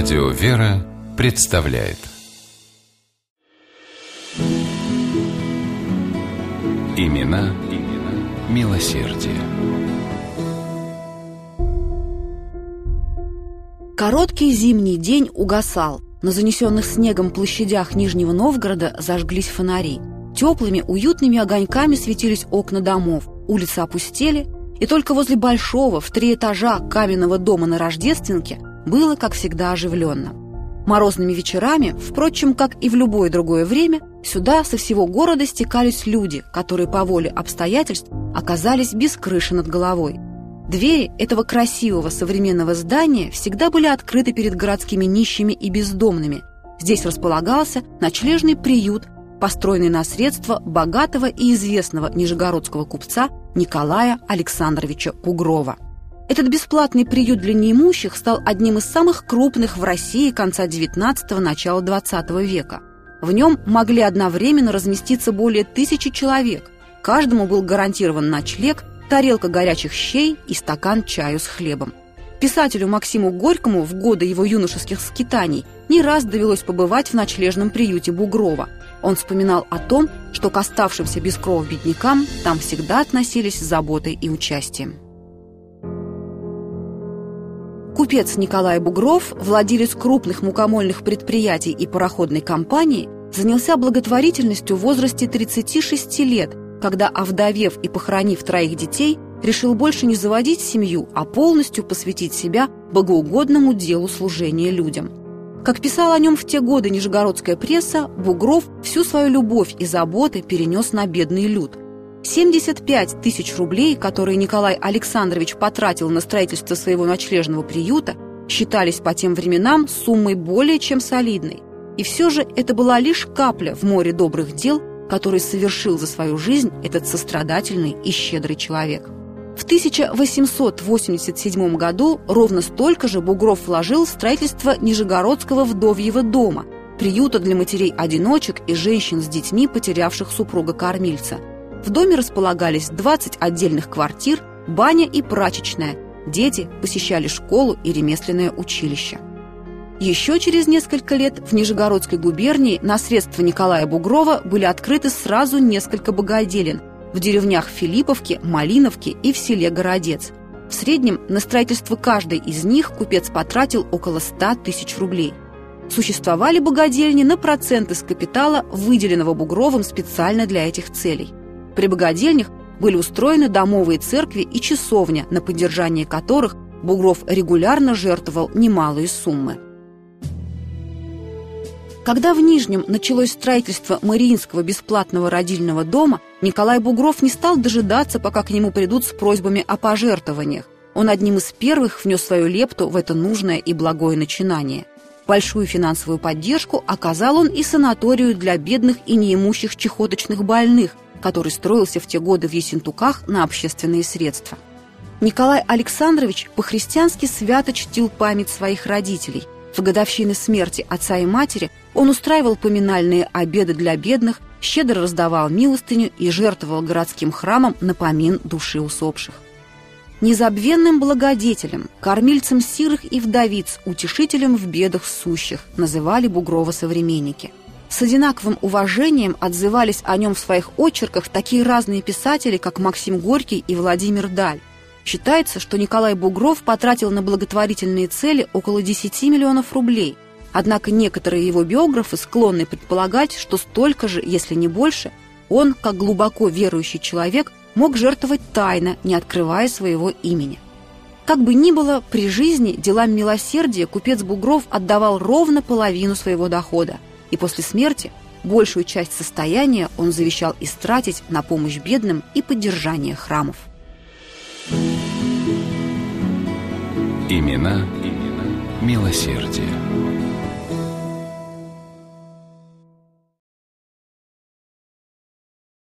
Радио «Вера» представляет Имена, имена милосердие. Короткий зимний день угасал. На занесенных снегом площадях Нижнего Новгорода зажглись фонари. Теплыми, уютными огоньками светились окна домов, улицы опустели, и только возле большого в три этажа каменного дома на Рождественке было, как всегда, оживленно. Морозными вечерами, впрочем, как и в любое другое время, сюда со всего города стекались люди, которые по воле обстоятельств оказались без крыши над головой. Двери этого красивого современного здания всегда были открыты перед городскими нищими и бездомными. Здесь располагался ночлежный приют, построенный на средства богатого и известного нижегородского купца Николая Александровича Кугрова. Этот бесплатный приют для неимущих стал одним из самых крупных в России конца XIX – начала XX века. В нем могли одновременно разместиться более тысячи человек. Каждому был гарантирован ночлег, тарелка горячих щей и стакан чаю с хлебом. Писателю Максиму Горькому в годы его юношеских скитаний не раз довелось побывать в ночлежном приюте Бугрова. Он вспоминал о том, что к оставшимся без крова беднякам там всегда относились с заботой и участием. Купец Николай Бугров, владелец крупных мукомольных предприятий и пароходной компании, занялся благотворительностью в возрасте 36 лет, когда, овдовев и похоронив троих детей, решил больше не заводить семью, а полностью посвятить себя богоугодному делу служения людям. Как писала о нем в те годы нижегородская пресса, Бугров всю свою любовь и заботы перенес на бедный люд – 75 тысяч рублей, которые Николай Александрович потратил на строительство своего ночлежного приюта, считались по тем временам суммой более чем солидной. И все же это была лишь капля в море добрых дел, который совершил за свою жизнь этот сострадательный и щедрый человек. В 1887 году ровно столько же Бугров вложил в строительство Нижегородского вдовьего дома, приюта для матерей-одиночек и женщин с детьми, потерявших супруга-кормильца – в доме располагались 20 отдельных квартир, баня и прачечная. Дети посещали школу и ремесленное училище. Еще через несколько лет в Нижегородской губернии на средства Николая Бугрова были открыты сразу несколько богоделин в деревнях Филипповки, Малиновки и в селе Городец. В среднем на строительство каждой из них купец потратил около 100 тысяч рублей. Существовали богадельни на проценты с капитала, выделенного Бугровым специально для этих целей. При богадельнях были устроены домовые церкви и часовня, на поддержание которых Бугров регулярно жертвовал немалые суммы. Когда в Нижнем началось строительство Мариинского бесплатного родильного дома, Николай Бугров не стал дожидаться, пока к нему придут с просьбами о пожертвованиях. Он одним из первых внес свою лепту в это нужное и благое начинание. Большую финансовую поддержку оказал он и санаторию для бедных и неимущих чехоточных больных – который строился в те годы в Ессентуках на общественные средства. Николай Александрович по-христиански свято чтил память своих родителей. В годовщины смерти отца и матери он устраивал поминальные обеды для бедных, щедро раздавал милостыню и жертвовал городским храмам на помин души усопших. Незабвенным благодетелем, кормильцем сирых и вдовиц, утешителем в бедах сущих называли Бугрова современники – с одинаковым уважением отзывались о нем в своих очерках такие разные писатели, как Максим Горький и Владимир Даль. Считается, что Николай Бугров потратил на благотворительные цели около 10 миллионов рублей. Однако некоторые его биографы склонны предполагать, что столько же, если не больше, он, как глубоко верующий человек, мог жертвовать тайно, не открывая своего имени. Как бы ни было, при жизни делам милосердия купец Бугров отдавал ровно половину своего дохода – и после смерти большую часть состояния он завещал истратить на помощь бедным и поддержание храмов. Имена, имена милосердия.